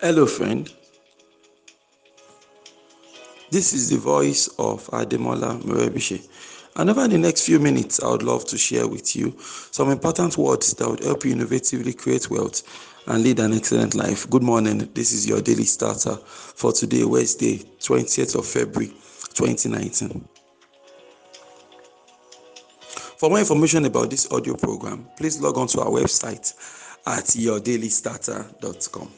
Hello, friend. This is the voice of Ademola Morebise. And over the next few minutes, I would love to share with you some important words that would help you innovatively create wealth and lead an excellent life. Good morning. This is your daily starter for today, Wednesday, 20th of February, 2019. For more information about this audio program, please log on to our website at yourdailystarter.com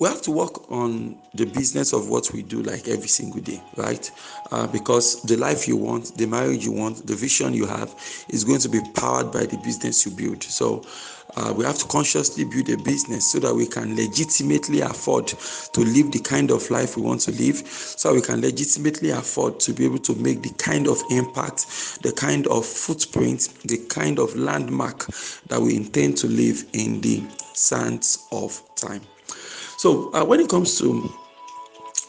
we have to work on the business of what we do like every single day right? Uh, because the life you want the marriage you want the vision you have is going to be powered by the business you build. So uh, we have to consciously build a business so that we can legitimately afford to live the kind of life we want to live so we can legitimately afford to be able to make the kind of impact the kind of footprint the kind of landmark that we intend to live in the sands of time so uh, when it comes to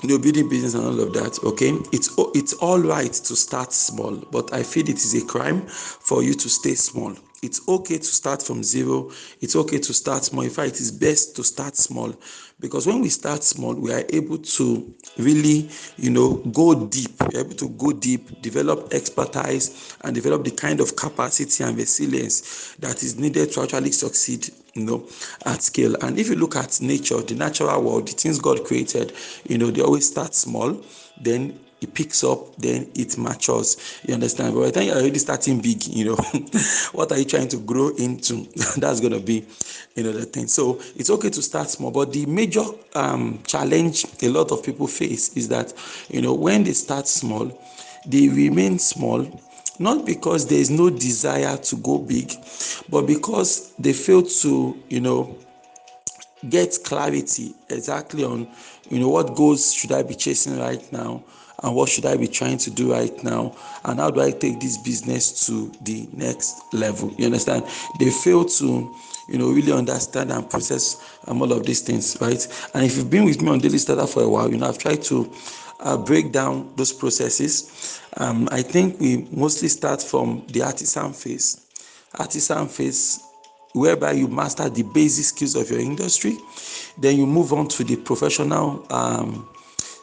the building business and all of that, okay, it's it's all right to start small, but I feel it is a crime for you to stay small it's okay to start from zero. It's okay to start small. In fact it is best to start small. Because when we start small we are able to really you know go deep. We're able to go deep develop expertise and develop the kind of capacity and resilience that is needed to actually succeed you know at scale. And if you look at nature the natural world the things god created you know they always start small then it picks up, then it matures. You understand? But I think you're already starting big, you know, what are you trying to grow into? That's gonna be, another thing. So it's okay to start small, but the major um, challenge a lot of people face is that, you know, when they start small, they remain small not because there is no desire to go big, but because they fail to, you know, get clarity exactly on, you know, what goals should I be chasing right now and what should I be trying to do right now and how do I take this business to the next level. You understand? They fail to you know really understand and process um, all of these things, right? And if you've been with me on Daily Starter for a while, you know I've tried to uh, break down those processes. Um, I think we mostly start from the artisan phase. Artisan phase whereby you master the basic skills of your industry then you move on to the professional um,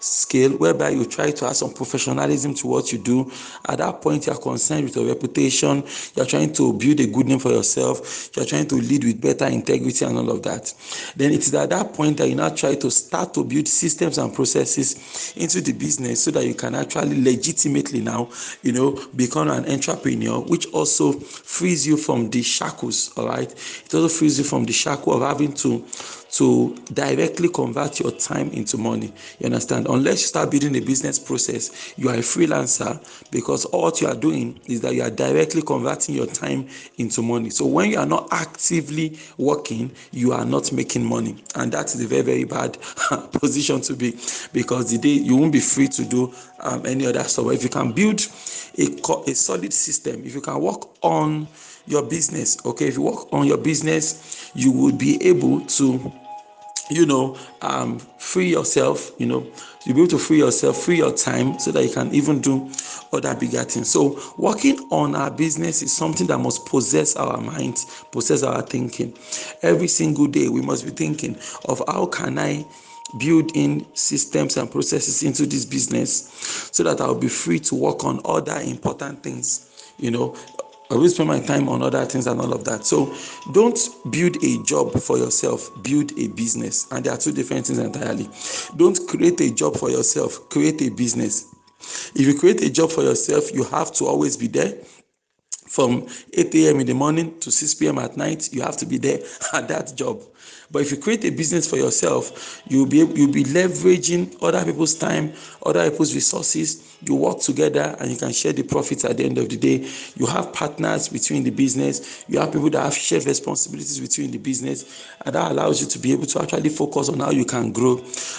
scale whereby you try to add some professionalism to what you do. At that point, you are concerned with your reputation, you are trying to build a good name for yourself, you are trying to lead with better integrity and all of that. Then it is at that point that you now try to start to build systems and processes into the business so that you can actually legitimately now, you know, become an entrepreneur, which also frees you from the shackles, all right? It also frees you from the shackle of having to to directly convert your time into money. You understand? Unless you start building a business process, you are a freelancer because all you are doing is that you are directly converting your time into money. So when you are not actively working, you are not making money. And that is a very, very bad position to be because the day you won't be free to do um, any other stuff. But if you can build a, a solid system, if you can work on your business okay? If you work on your business you will be able to you know um, free yourself you know. You'll be able to free yourself free your time so that you can even do other bigger things. So working on our business is something that must possess our minds possess our thinking. Every single day we must be thinking of how can i build in systems and processes into this business so that i'll be free to work on other important things you know I will spend my time on other things and all of that. So don't build a job for yourself, build a business. And there are two different things entirely. Don't create a job for yourself, create a business. If you create a job for yourself, you have to always be there from 8 a.m. in the morning to 6 p.m. at night, you have to be there at that job. But if you create a business for yourself, you'll be you'll be leveraging other people's time, other people's resources. You work together and you can share the profits at the end of the day. You have partners between the business. You have people that have shared responsibilities between the business, and that allows you to be able to actually focus on how you can grow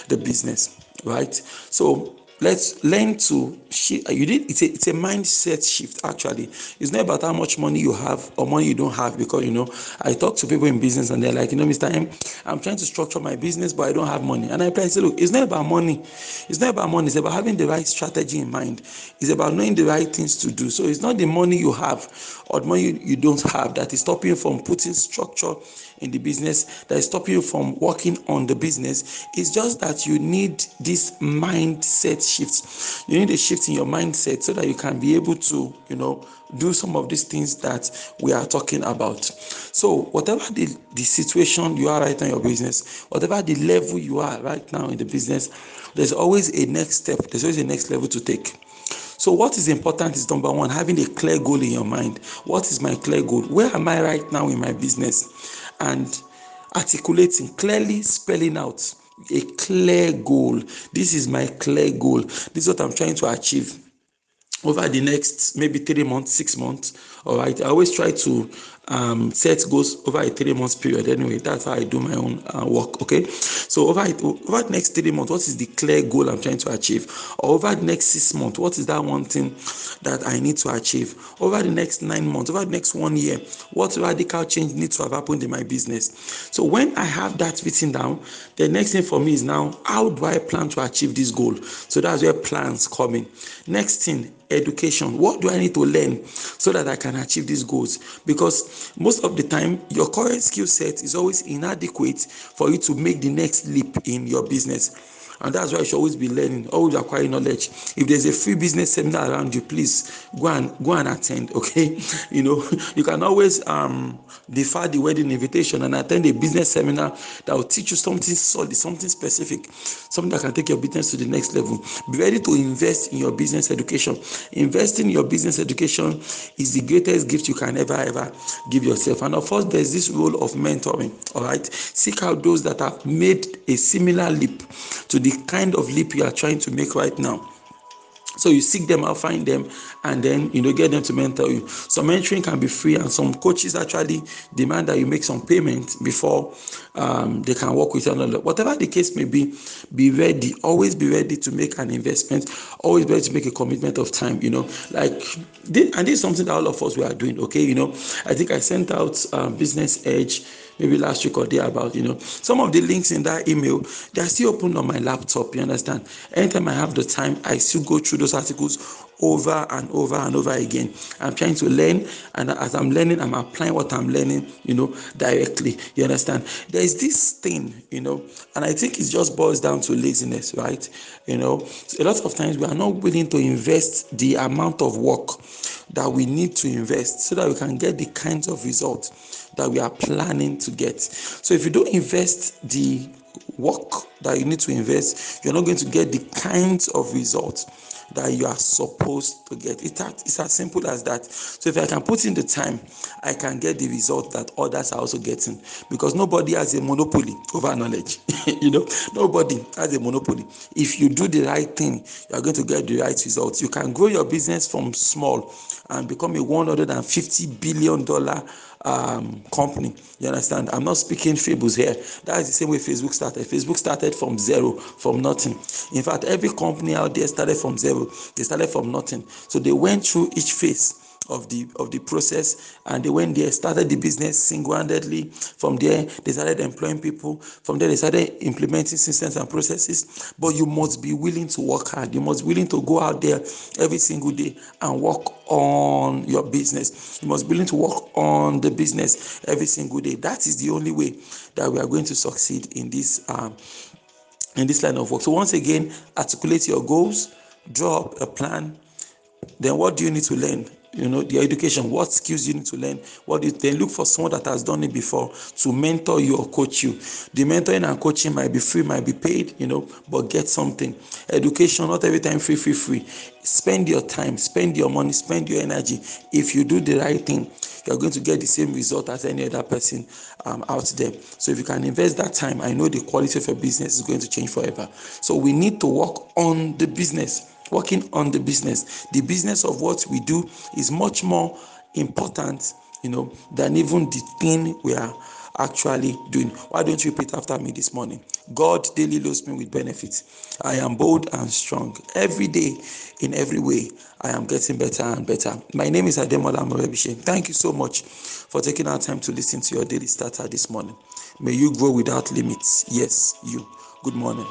the business. Right. So let's learn to shift. You did it's a it's a mindset shift actually. It's not about how much money you have or money you don't have because you know i talk to people in business and they're like you know mr m i'm trying to structure my business but i don't have money. And i say look it's not about money. It's not about money. It's about having the right strategy in mind. It's about knowing the right things to do. So it's not the money you have or the money you, you don't have that is stopping you from putting structure in the business that is stopping you from working on the business is just that you need this mindset shift. You need a shift in your mindset so that you can be able to, you know, do some of these things that we are talking about. So, whatever the, the situation you are right now in your business, whatever the level you are right now in the business, there's always a next step, there's always a next level to take. So, what is important is number one, having a clear goal in your mind. What is my clear goal? Where am I right now in my business? And articulating, clearly spelling out a clear goal. This is my clear goal. This is what I'm trying to achieve over the next maybe three months, six months. All right. I always try to um, set over a three months period. Anyway, that's how I do my own uh, work. Okay. So over over the next three months, what is the clear goal I'm trying to achieve? Over the next six months, what is that one thing that I need to achieve? Over the next nine months, over the next one year, what radical change needs to have happened in my business? So when I have that written down, the next thing for me is now how do I plan to achieve this goal? So that's where plans come in. Next thing, education. What do I need to learn so that I can achieve these goals? Because most of the time, your current skill set is always inadequate for you to make the next leap in your business and that's why you should always be learning always acquire knowledge. If there's a free business seminar around you please go and go and attend okay? You know you can always um defer the wedding invitation and attend a business seminar that will teach you something solid something specific something that can take your business to the next level. Be ready to invest in your business education. Investing in your business education is the greatest gift you can ever ever give yourself. And of course there's this role of mentoring all right? Seek out those that have made a similar leap to the the kind of leap you are trying to make right now. So you seek them out, find them, and then you know get them to mentor you. Some mentoring can be free, and some coaches actually demand that you make some payment before um, they can work with you. Another. Whatever the case may be, be ready. Always be ready to make an investment. Always be ready to make a commitment of time. You know, like and this is something that all of us we are doing. Okay, you know, I think I sent out um, Business Edge maybe last week or day about you know. Some of the links in that email they are still open on my laptop you understand? Anytime i have the time i still go through those articles over and over and over again. I'm trying to learn and as i'm learning i'm applying what i'm learning you know directly you understand? There is this thing you know and i think it just boils down to laziness right? You know a lot of times we are not willing to invest the amount of work that we need to invest so that we can get the kinds of results that we are planning to get. So if you don't invest the work that you need to invest, you're not going to get the kinds of results that you are supposed to get. it's as simple as that. So if I can put in the time, I can get the result that others are also getting because nobody has a monopoly over knowledge. you know, nobody has a monopoly. If you do the right thing, you are going to get the right results. You can grow your business from small and become a 150 billion dollar um, company. You understand? I'm not speaking fables here. That is the same way Facebook started. Facebook started from zero, from nothing. In fact, every company out there started from zero. They started from nothing. So they went through each phase of the of the process. And they went there started the business single-handedly. From there they started employing people. From there they started implementing systems and processes. But you must be willing to work hard. You must be willing to go out there every single day and work on your business. You must be willing to work on the business every single day. That is the only way that we are going to succeed in this um, in this line of work. So once again articulate your goals draw up a plan. Then what do you need to learn you know the education what skills you need to learn what you then look for someone that has done it before to mentor you or coach you. The mentoring and coaching might be free might be paid you know but get something. Education not every time free free free. Spend your time spend your money spend your energy. If you do the right thing you're going to get the same result as any other person um, out there. So if you can invest that time i know the quality of your business is going to change forever. So we need to work on the business working on the business. The business of what we do is much more important, you know, than even the thing we are actually doing. Why don't you repeat after me this morning? God daily loads me with benefits. I am bold and strong. Every day, in every way, I am getting better and better. My name is Ademola Morebise. Thank you so much for taking our time to listen to your daily starter this morning. May you grow without limits. Yes, you. Good morning.